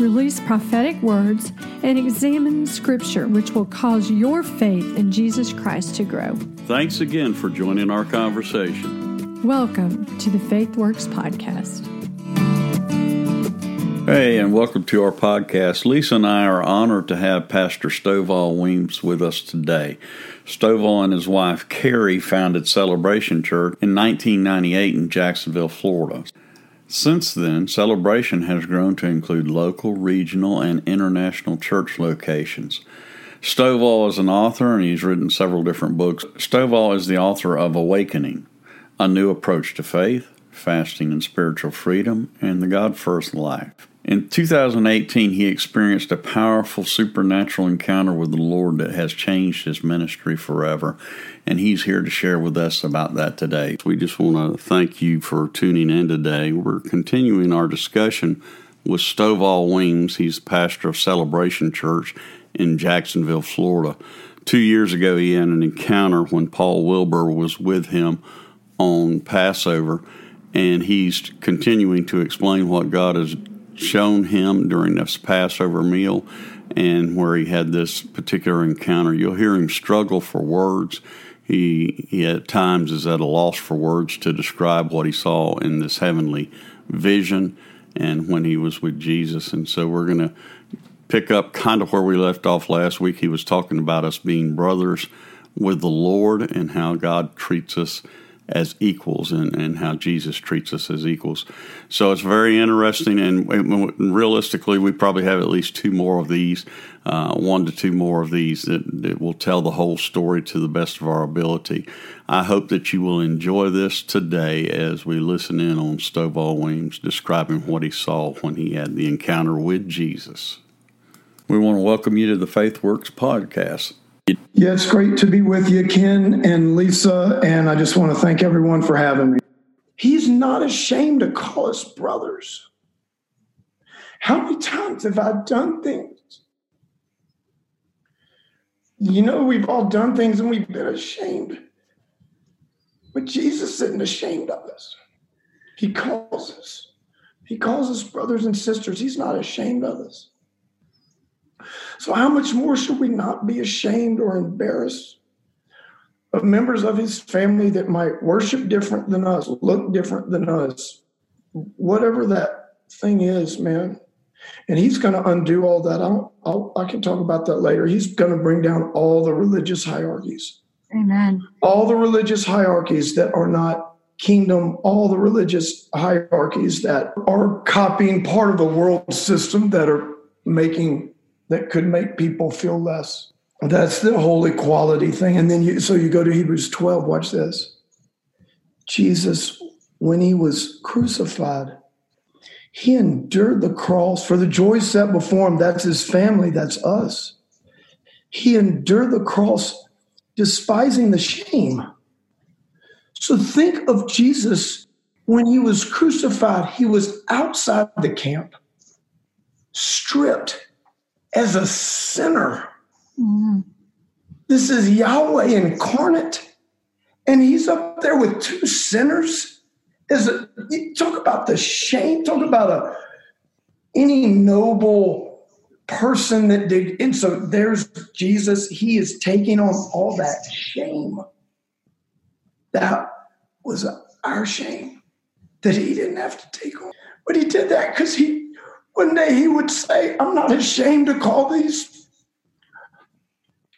release prophetic words, and examine Scripture, which will cause your faith in Jesus Christ to grow. Thanks again for joining our conversation. Welcome to the Faith Works Podcast. Hey, and welcome to our podcast. Lisa and I are honored to have Pastor Stovall Weems with us today. Stovall and his wife Kerri founded Celebration Church in 1998 in Jacksonville, Florida. Since then, Celebration has grown to include local, regional, and international church locations. Stovall is an author and he's written several different books. Stovall is the author of Awakening, A New Approach to Faith, Fasting and Spiritual Freedom, and The God First Life. In 2018, he experienced a powerful supernatural encounter with the Lord that has changed his ministry forever, and he's here to share with us about that today. We just want to thank you for tuning in today. We're continuing our discussion with Stovall Weems. He's pastor of Celebration Church in Jacksonville, Florida. Two years ago, he had an encounter when Paul Wilbur was with him on Passover, and he's continuing to explain what God has shown him during this Passover meal and where he had this particular encounter. You'll hear him struggle for words. He, he at times is at a loss for words to describe what he saw in this heavenly vision and when he was with Jesus. And so we're going to pick up kind of where we left off last week. He was talking about us being brothers with the Lord and how God treats us as equals and, and how Jesus treats us as equals. So it's very interesting. And realistically, we probably have at least two more of these, uh, one to two more of these that, that will tell the whole story to the best of our ability. I hope that you will enjoy this today as we listen in on Stovall Weems describing what he saw when he had the encounter with Jesus. We want to welcome you to the Faith Works podcast. Yeah, it's great to be with you, Ken and Lisa, and I just want to thank everyone for having me. He's not ashamed to call us brothers. How many times have I done things? You know, we've all done things and we've been ashamed. But Jesus isn't ashamed of us. He calls us. He calls us brothers and sisters. He's not ashamed of us. So, how much more should we not be ashamed or embarrassed of members of his family that might worship different than us, look different than us, whatever that thing is, man? And he's going to undo all that. I'll, I'll, i can talk about that later. He's going to bring down all the religious hierarchies. Amen. All the religious hierarchies that are not kingdom, all the religious hierarchies that are copying part of the world system that are making that could make people feel less. That's the whole equality thing. And then you, so you go to Hebrews 12, watch this. Jesus, when he was crucified, he endured the cross for the joy set before him. That's his family, that's us. He endured the cross, despising the shame. So think of Jesus when he was crucified, he was outside the camp, stripped as a sinner. Mm-hmm. This is Yahweh incarnate, and he's up there with two sinners. Is a, talk about the shame. Talk about a any noble person that did. And so there's Jesus. He is taking on all that shame. That was our shame that he didn't have to take on. But he did that because he one day he would say, I'm not ashamed to call these,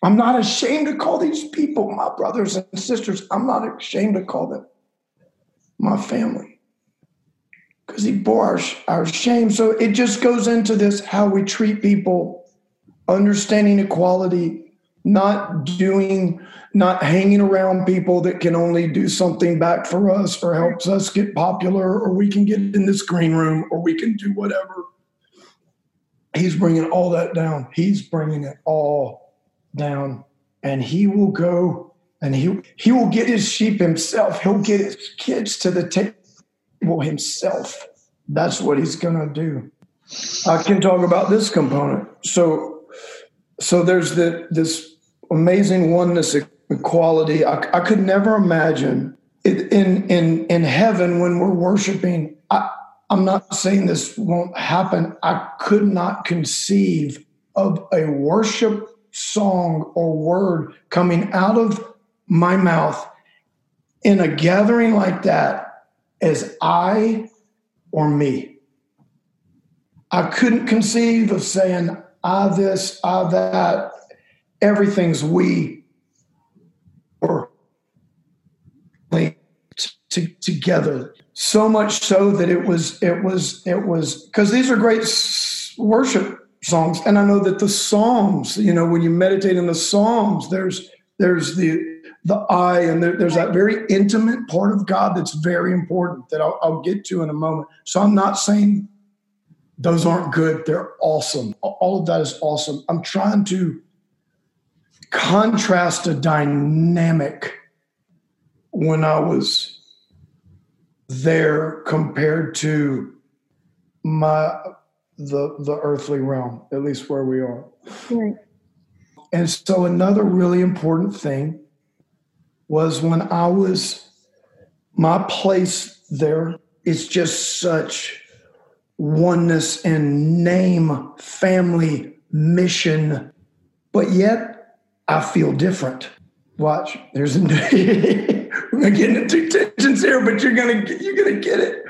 I'm not ashamed to call these people my brothers and sisters. I'm not ashamed to call them my family. Because he bore our, our shame. So it just goes into this how we treat people, understanding equality, not doing, not hanging around people that can only do something back for us or helps us get popular, or we can get in this green room, or we can do whatever He's bringing all that down. He's bringing it all down. And he will go And he, he will get his sheep himself. He'll get his kids to the table himself. That's what he's going to do. I can talk about this component. So, so there's the, this amazing oneness equality. I, I could never imagine it, in in in heaven when we're worshiping. I, I'm not saying this won't happen. I could not conceive of a worship song or word coming out of my mouth in a gathering like that as I or me. I couldn't conceive of saying, I this, I that, everything's we or to, together. So much so that it was, it was, it was, because these are great worship songs. And I know that the Psalms, you know, when you meditate in the Psalms, there's, there's the the I, and there, there's that very intimate part of God that's very important that I'll, I'll get to in a moment. So I'm not saying those aren't good; they're awesome. All of that is awesome. I'm trying to contrast a dynamic when I was there compared to my the the earthly realm, at least where we are. Right. And so another really important thing was when I was my place there is just such oneness and name, family, mission, but yet I feel different. Watch, there's a we're gonna get into tensions here, but you're gonna you're gonna get it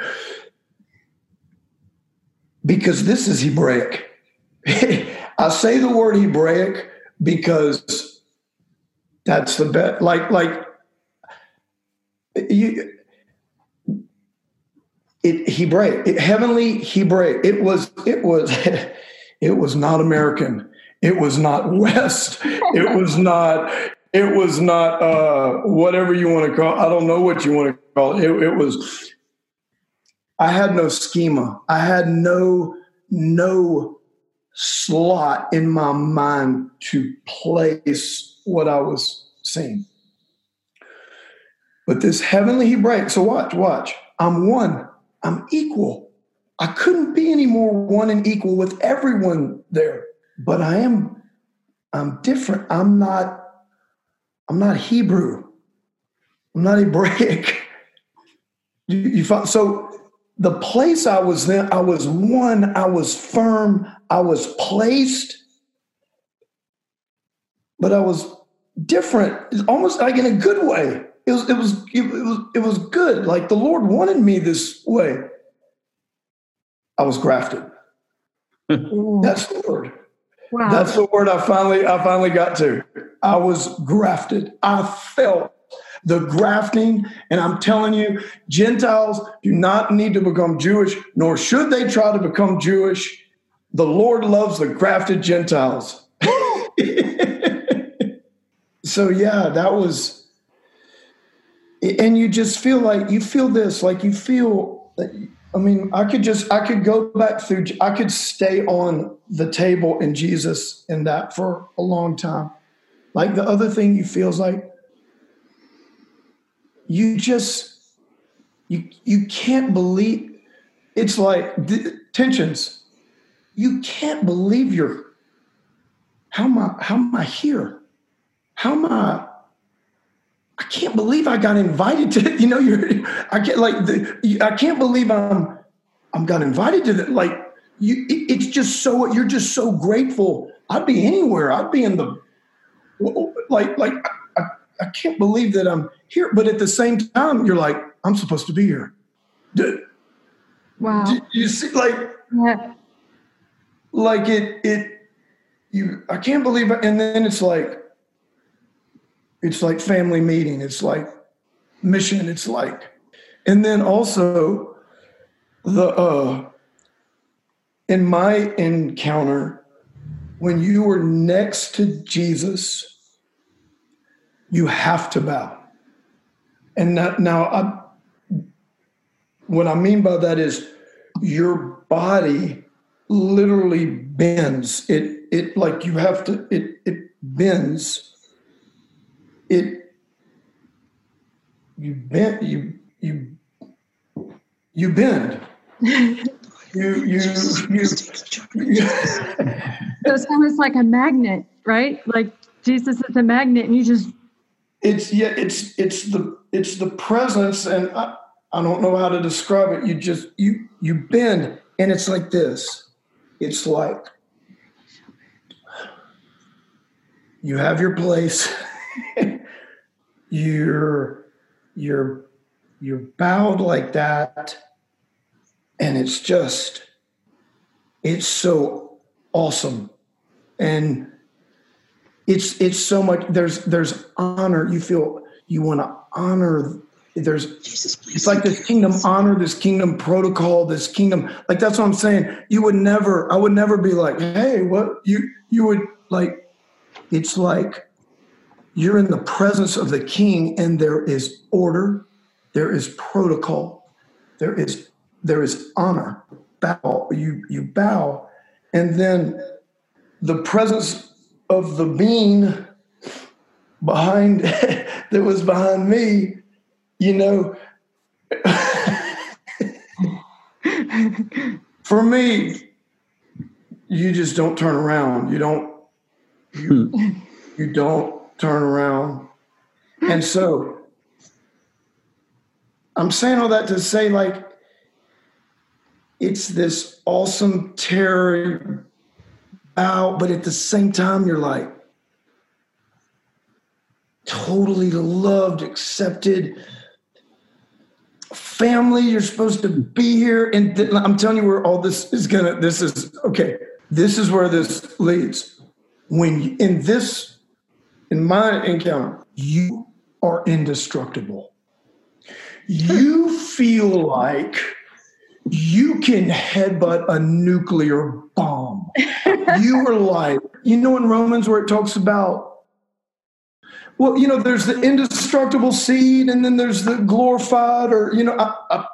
because this is Hebraic. I say the word Hebraic because that's the best. Like like you, it Hebraic, it, heavenly Hebraic. It was, it was, it was not American. It was not West. It was not. It was not uh, whatever you want to call. I don't know what you want to call it. it. It was. I had no schema. I had no no slot in my mind to place what I was seeing. But this heavenly Hebraic, so watch, watch. I'm one, I'm equal. I couldn't be any more one and equal with everyone there, but I am, I'm different. I'm not, I'm not Hebrew. I'm not Hebraic. You, you find, so the place I was in, I was one, I was firm, I was placed, but I was different, almost like in a good way it was it was it was it was good. Like the Lord wanted me this way. I was grafted. That's the word. Wow. That's the word I finally I finally got to. I was grafted. I felt the grafting, and I'm telling you, Gentiles do not need to become Jewish, nor should they try to become Jewish. The Lord loves the grafted Gentiles. so yeah, that was and you just feel like you feel this like you feel i mean i could just i could go back through i could stay on the table in jesus in that for a long time. Like the other thing you feel is like you just you you can't believe it's like the, tensions. You can't believe you're how am i how am i here? How am i I can't believe I got invited to, you know, you're, I can't like, the, I can't believe I'm, I'm got invited to that. Like you, it's just so, you're just so grateful. I'd be anywhere. I'd be in the, like, like, I, I can't believe that I'm here. But at the same time, you're like, I'm supposed to be here. wow. you see, like, yeah. like it, it, you, I can't believe it. And then it's like, it's like family meeting. It's like mission. It's like, and then also the, uh, in my encounter, when you are next to Jesus, you have to bow. And now, now I, what I mean by that is your body literally bends. It, it like you have to, it, it bends it you bend you you you bend. you you you, you so it's almost like a magnet, right? Like Jesus is a magnet and you just it's yeah, it's it's the it's the presence and I, I don't know how to describe it. You just you you bend and it's like this. It's like you have your place. you're you're you're bowed like that and it's just it's so awesome. And it's it's so much there's there's honor you feel you want to honor there's it's like this kingdom honor this kingdom protocol this kingdom like that's what i'm saying. You would never i would never be like hey what you you would like it's like you're in the presence of the king and there is order there is protocol there is there is honor. Bow you you bow. And then the presence of the being behind that was behind me you know for me you just don't turn around. You don't you, hmm. you don't turn around. And so I'm saying all that to say, like, it's this awesome terror out, but at the same time, you're like totally loved, accepted. Family, you're supposed to be here. And th- I'm telling you where all this is gonna, this is okay. This is where this leads. When in this in my encounter, you are indestructible. You feel like you can headbutt a nuclear bomb. you are like, you know, in Romans where it talks about, well, you know, there's the indestructible seed and then there's the glorified, or, you know, I, I,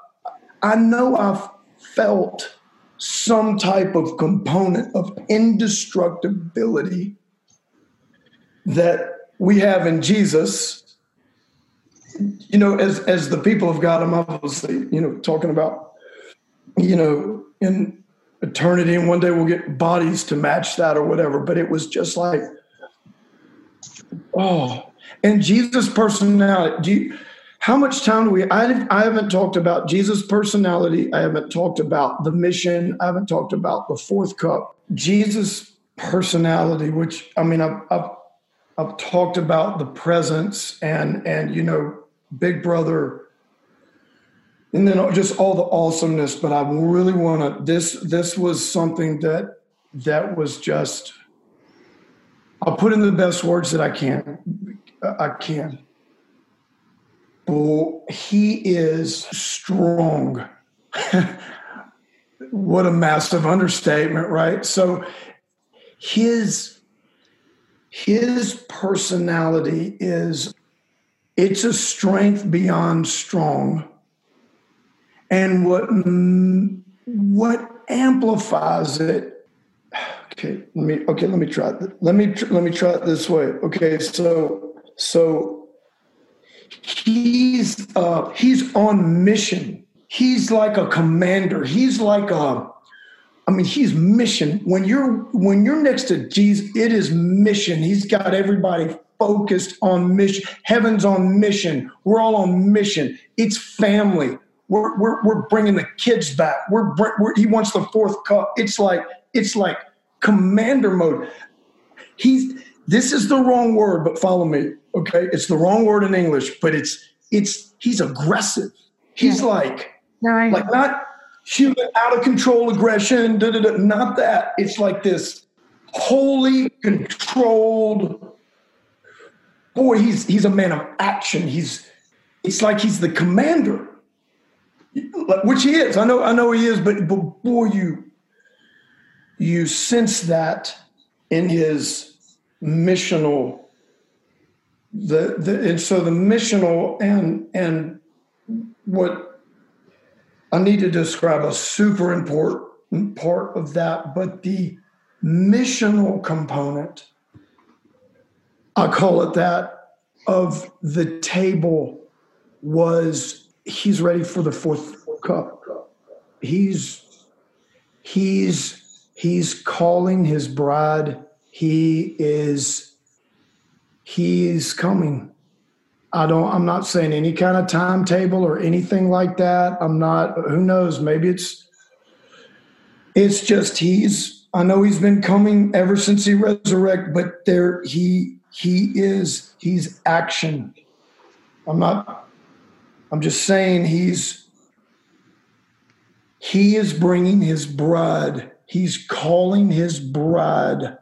I know I've felt some type of component of indestructibility that we have in Jesus, you know, as as the people of God, I'm obviously, you know, talking about, you know, in eternity, and one day we'll get bodies to match that or whatever. But it was just like, oh, and Jesus' personality. Do you, how much time do we? I, I haven't talked about Jesus' personality. I haven't talked about the mission. I haven't talked about the fourth cup. Jesus' personality, which I mean, I've, I've I've talked about the presence and and you know Big Brother, and then just all the awesomeness. But I really want to. This this was something that that was just. I'll put in the best words that I can. I can. Oh, he is strong. what a massive understatement, right? So his his personality is it's a strength beyond strong. And what what amplifies it okay let me okay let me try let me let me try it this way. Okay so so he's uh he's on mission. He's like a commander. He's like a I mean, he's mission. When you're when you're next to Jesus, it is mission. He's got everybody focused on mission. Heaven's on mission. We're all on mission. It's family. We're we're, we're bringing the kids back. We're, we're he wants the fourth cup. It's like it's like commander mode. He's this is the wrong word, but follow me. Okay, it's the wrong word in English, but it's it's he's aggressive. He's yeah. like no, like not human out of control aggression, da, da, da. not that. It's like this wholly controlled. Boy, he's he's a man of action. He's it's like he's the commander, which he is. I know I know he is, but, but boy, you you sense that in his missional the, the and so the missional and and what I need to describe a super important part of that, but the missional component, I call it that, of the table was he's ready for the fourth cup. He's he's he's calling his bride. He is he's coming. I don't I'm not saying any kind of timetable or anything like that. I'm not who knows, maybe it's it's just he's I know he's been coming ever since he resurrected, but there he he is he's action. I'm not I'm just saying he's he is bringing his bride. He's calling his bride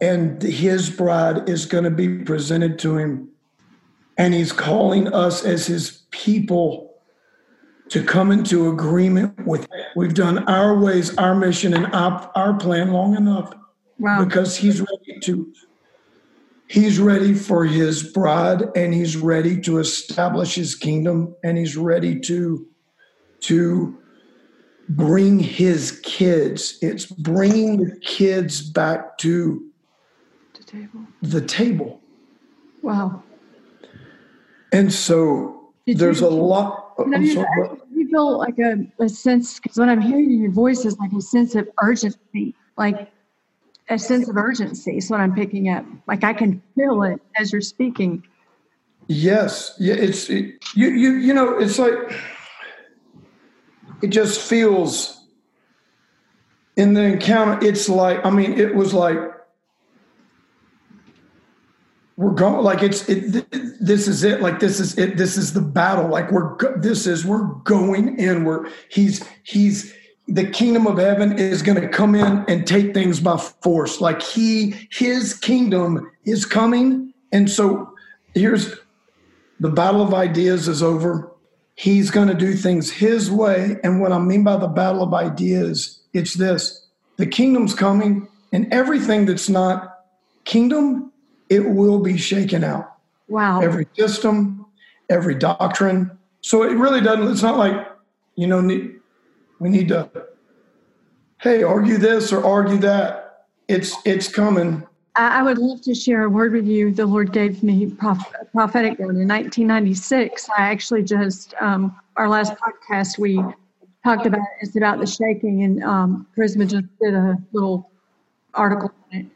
and his bride is going to be presented to him and he's calling us as his people to come into agreement with we've done our ways our mission and our, our plan long enough wow. because he's ready to he's ready for his bride and he's ready to establish his kingdom and he's ready to to bring his kids. It's bringing the kids back to the table. the table. Wow and so Did there's you, a lot I'm sorry, you feel like a, a sense because when i'm hearing your voice is like a sense of urgency like a sense of urgency is what I'm picking up. Like I can feel it as you're speaking. Yes, yeah, it's it, you you you know it's like it just feels in the encounter. It's like I mean it was like we're going like it's it, this is it like this is it this is the battle like we're this is we're going in we're he's he's the kingdom of heaven is going to come in and take things by force. Like he, his kingdom is coming. And so here's the battle of ideas is over. He's going to do things his way. And what I mean by the battle of ideas, it's this the kingdom's coming, and everything that's not kingdom, it will be shaken out. Wow. Every system, every doctrine. So it really doesn't, it's not like, you know, we need to hey argue this or argue that it's it's coming i would love to share a word with you the lord gave me prophetic word in 1996 i actually just um, our last podcast we talked about it's about the shaking and um, charisma just did a little article on it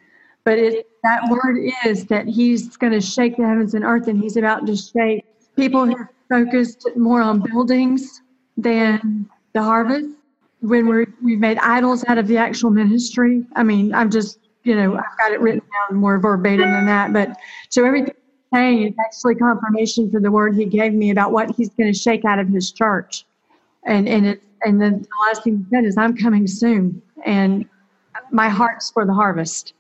but it, that word is that he's going to shake the heavens and earth and he's about to shake people who are focused more on buildings than the harvest when we're we've made idols out of the actual ministry. I mean, I'm just you know I've got it written down more verbatim than that, but so everything saying is actually confirmation for the word he gave me about what he's going to shake out of his church, and and it and then the last thing he said is I'm coming soon, and my heart's for the harvest.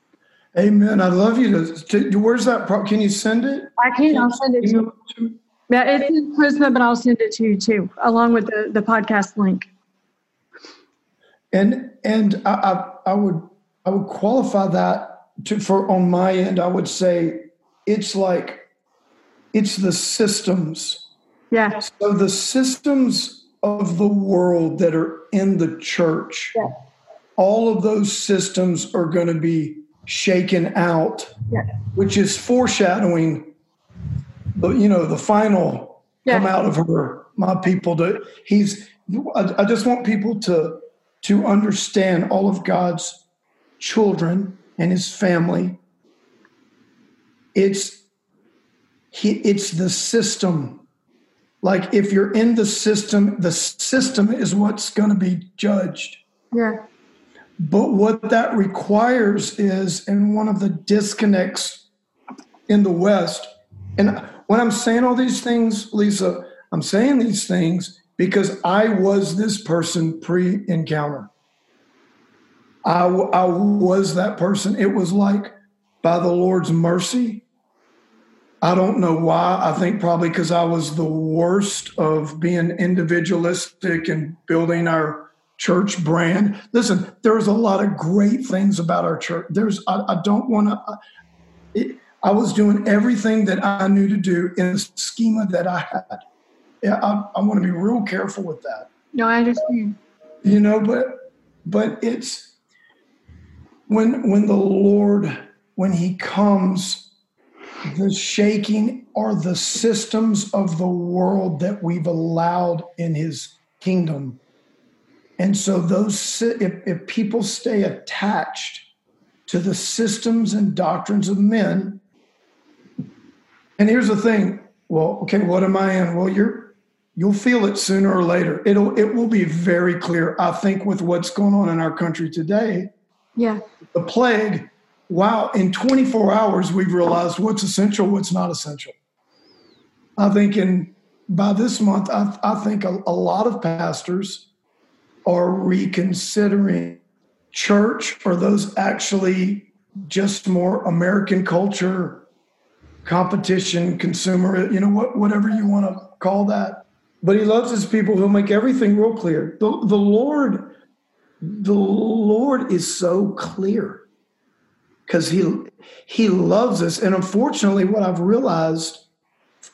Amen. I'd love you to. to where's that? Pro- can you send it? I can. I'll send it to you. Yeah, it's in Charisma, but I'll send it to you too, along with the, the podcast link. And and I, I, I would I would qualify that to for on my end. I would say it's like it's the systems. Yeah. So the systems of the world that are in the church, yeah. all of those systems are going to be shaken out, yeah. which is foreshadowing the you know the final yeah. come out of her, my people. To he's. I, I just want people to to understand all of God's children and his family. It's he, it's the system. Like if you're in the system, the system is what's going to be judged. Yeah. But what that requires is, and one of the disconnects in the West, and when I'm saying all these things, Lisa, I'm saying these things because I was this person pre encounter. I, I was that person. It was like by the Lord's mercy. I don't know why. I think probably because I was the worst of being individualistic and building our church brand. Listen, there's a lot of great things about our church. There's, I, I don't want to. I was doing everything that I knew to do in the schema that I had yeah, I, I want to be real careful with that. No, I understand. You know, but but it's when when the Lord when He comes, the shaking are the systems of the world that we've allowed in his kingdom. And so those if, if people stay attached to the systems and doctrines of men, and here's the thing, well, okay, what am I in? Well, you're you'll feel it sooner or later. It'll it will be very clear, I think, with what's going on in our country today. Yeah. The plague wow, in 24 hours, we've realized what's essential, what's not essential. I think in by this month, I, I think a, a lot of pastors are reconsidering church or those actually just more American culture, competition, consumer, you know, what, whatever you want to call that. But he loves his people He'll make everything real clear. The, the Lord, the Lord is so clear because he he loves us. And unfortunately, what I've realized,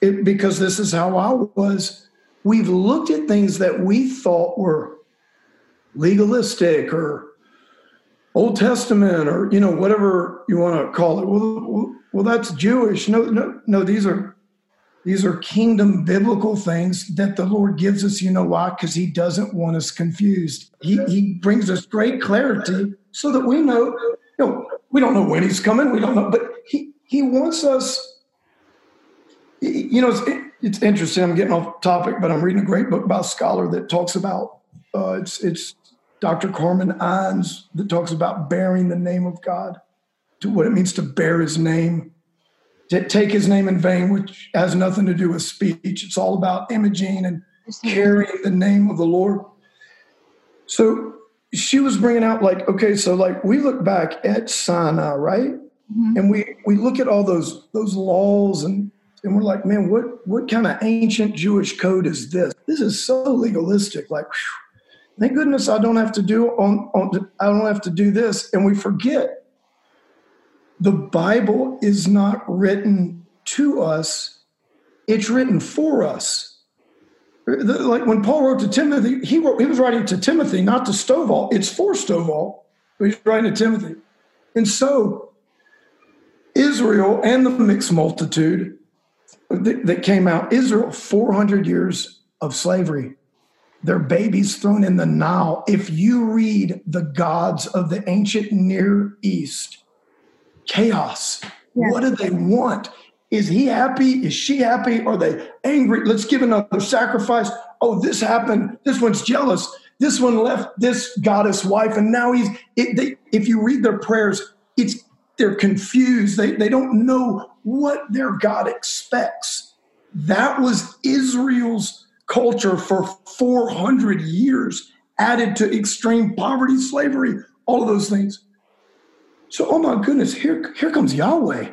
it, because this is how I was, we've looked at things that we thought were legalistic or Old Testament or you know whatever you want to call it. Well, well, that's Jewish. No, no, no. These are these are kingdom biblical things that the Lord gives us. You know why? Because He doesn't want us confused. He He brings us great clarity so that we know. You know, we don't know when he's coming. We don't know, but he he wants us. You know, it's, it's interesting. I'm getting off topic, but I'm reading a great book by a scholar that talks about uh, it's it's Dr. Carmen Imes that talks about bearing the name of God, to what it means to bear His name, to take His name in vain, which has nothing to do with speech. It's all about imaging and carrying the name of the Lord. So she was bringing out like okay so like we look back at sinai right mm-hmm. and we we look at all those those laws and and we're like man what what kind of ancient jewish code is this this is so legalistic like whew, thank goodness i don't have to do on, on i don't have to do this and we forget the bible is not written to us it's written for us like when Paul wrote to Timothy, he wrote, he was writing to Timothy, not to Stovall. It's for Stovall, but he's writing to Timothy. And so Israel and the mixed multitude that, came out, Israel, 400 years of slavery, their babies thrown in the Nile. If you read the gods of the ancient Near East, chaos. Yeah. What do they want? Is he happy? Is she happy? Are they angry? Let's give another sacrifice. Oh, this happened. This one's jealous. This one left this goddess wife, and now he's. It, they, if you read their prayers, it's they're confused. They they don't know what their God expects. That was Israel's culture for 400 years, added to extreme poverty, slavery, all of those things. So, oh my goodness, here, here comes Yahweh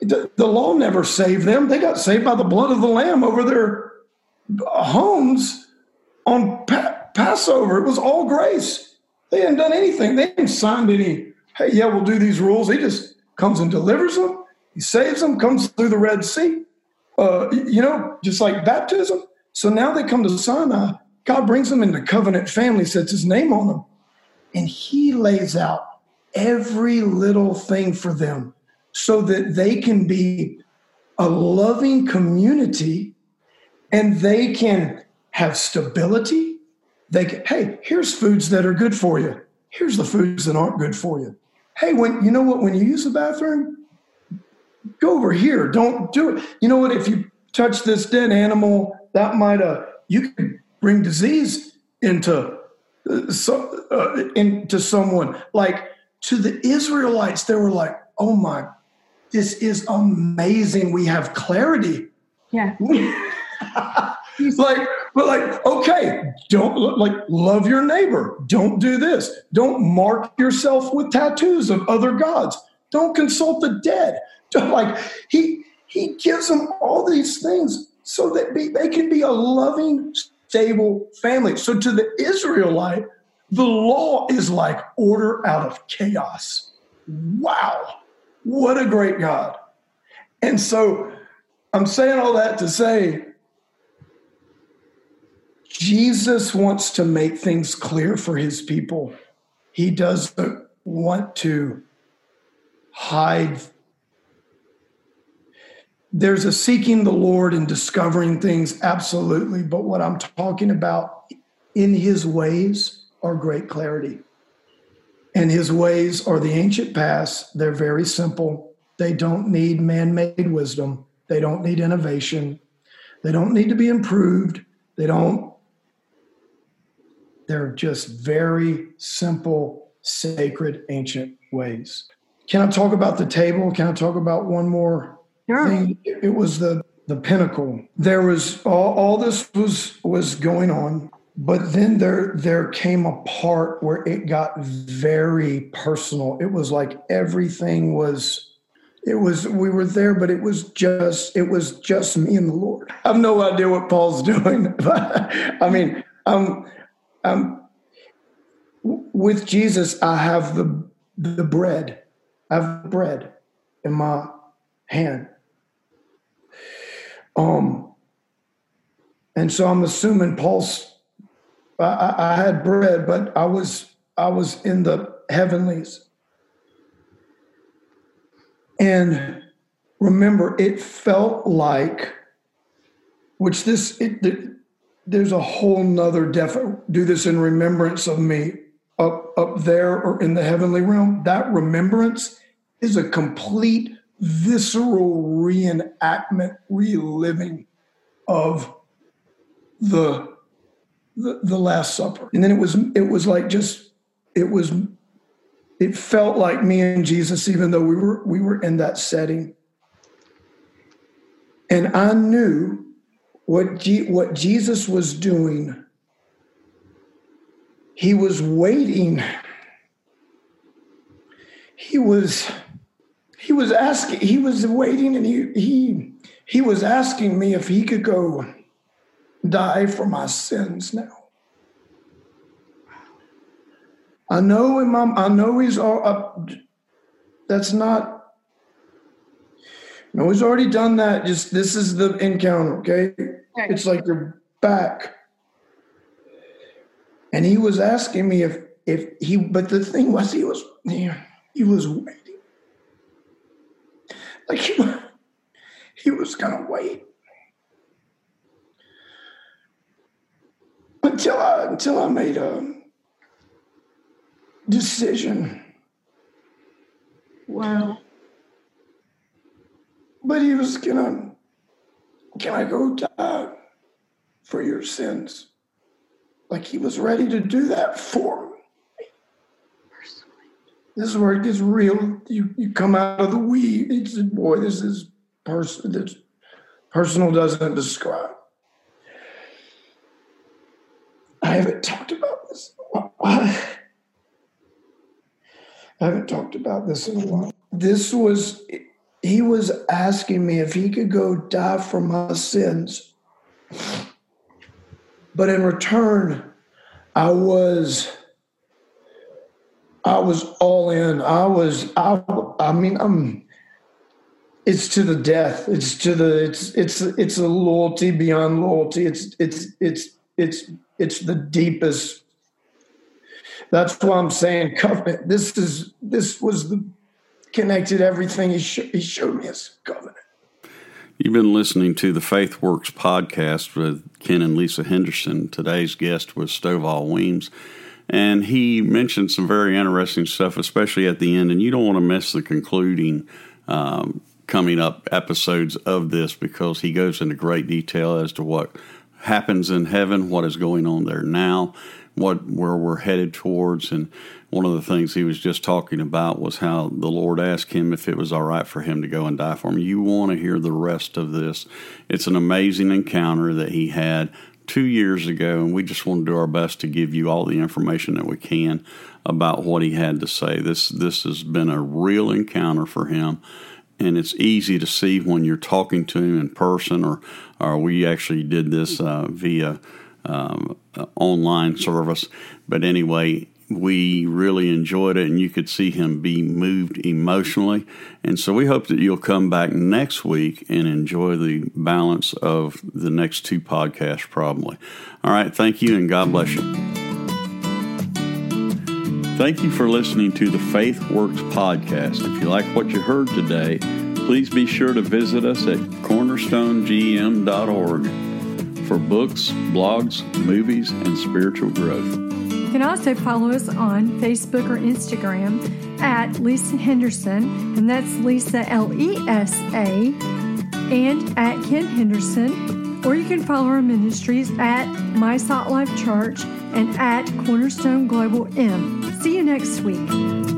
the, the law never saved them. They got saved by the blood of the lamb over their homes on pa- Passover. It was all grace. They hadn't done anything. They hadn't signed any, hey, yeah, we'll do these rules. He just comes and delivers them. He saves them, comes through the Red Sea. Uh, you know, just like baptism. So now they come to Sinai. God brings them into covenant family, sets his name on them, and he lays out every little thing for them so that they can be a loving community and they can have stability. They can, hey, here's foods that are good for you. Here's the foods that aren't good for you. Hey, when you know what, when you use the bathroom, go over here. Don't do it. You know what? If you touch this dead animal, that might uh you could bring disease into uh, so, uh, into someone. Like to the Israelites, they were like, "Oh my this is amazing. We have clarity. Yeah. like, but like, okay, don't like love your neighbor. Don't do this. Don't mark yourself with tattoos of other gods. Don't consult the dead. Like he he gives them all these things so that be, they can be a loving, stable family. So to the Israelite, the law is like order out of chaos. Wow. What a great God. And so I'm saying all that to say Jesus wants to make things clear for his people. He doesn't want to hide there's a seeking the Lord and discovering things, absolutely. But what I'm talking about in his ways are great clarity. And his ways are the ancient past. They're very simple. They don't need man made wisdom, they don't need innovation, they don't need to be improved. They don't, they're just very simple, sacred, ancient ways. Can I talk about the table? Can I talk about one more sure. thing? It was the the pinnacle. There was all, all this was was going on, but then there there came a part where it got very personal. It was like everything was it was we were there but it was just it was just me and the lord i have no idea what paul's doing but i mean um um with jesus i have the the bread i have bread in my hand um and so i'm assuming paul's I, I had bread but i was i was in the heavenlies. And remember, it felt like, which this, it, there's a whole nother def do this in remembrance of me up up there or in the heavenly realm. That remembrance is a complete visceral reenactment reliving of the, the the last supper and then it was it was like just it was it felt like me and Jesus, even though we were we were in that setting. And I knew what what Jesus was doing. He was waiting. He was he was asking. He was waiting, and he he he was asking me if he could go die for my sins now. I know him. I know he's all up. That's not. No, he's already done that. Just this is the encounter. Okay, okay. it's like you're back. And he was asking me if if he, but the thing was, he was he, he was waiting. Like he, he was gonna wait until I until I made a decision. Wow. But he was gonna, can I go die for your sins? Like he was ready to do that for me. This is where it gets real. You you come out of the we. It's boy, this is. This personal doesn't describe. I haven't talked about this. I haven't talked about this in a while. This was, he was asking me if he could go die for my sins. But in return, I was, I was all in. I was, I, I mean, I'm, it's to the death. It's to the, it's, it's, it's a loyalty beyond loyalty. It's, it's, it's, it's, it's the deepest that's why I'm saying covenant. This is this was the connected everything he, sh- he showed me as covenant. You've been listening to the Faith Works podcast with Ken and Lisa Henderson. Today's guest was Stovall Weems, and he mentioned some very interesting stuff, especially at the end. And you don't want to miss the concluding um, coming up episodes of this because he goes into great detail as to what happens in heaven, what is going on there now, what where we're headed towards. And one of the things he was just talking about was how the Lord asked him if it was all right for him to go and die for him. You want to hear the rest of this. It's an amazing encounter that he had two years ago, and we just want to do our best to give you all the information that we can about what he had to say. This this has been a real encounter for him and it's easy to see when you're talking to him in person or or we actually did this uh, via um, online service. But anyway, we really enjoyed it, and you could see him be moved emotionally. And so we hope that you'll come back next week and enjoy the balance of the next two podcasts, probably. All right, thank you, and God bless you. Thank you for listening to the Faith Works podcast. If you like what you heard today, Please be sure to visit us at cornerstonegm.org for books, blogs, movies, and spiritual growth. You can also follow us on Facebook or Instagram at Lesa Henderson, and that's Lesa L E S A, and at Ken Henderson. Or you can follow our ministries at My Salt Life Church and at Cornerstone Global M. See you next week.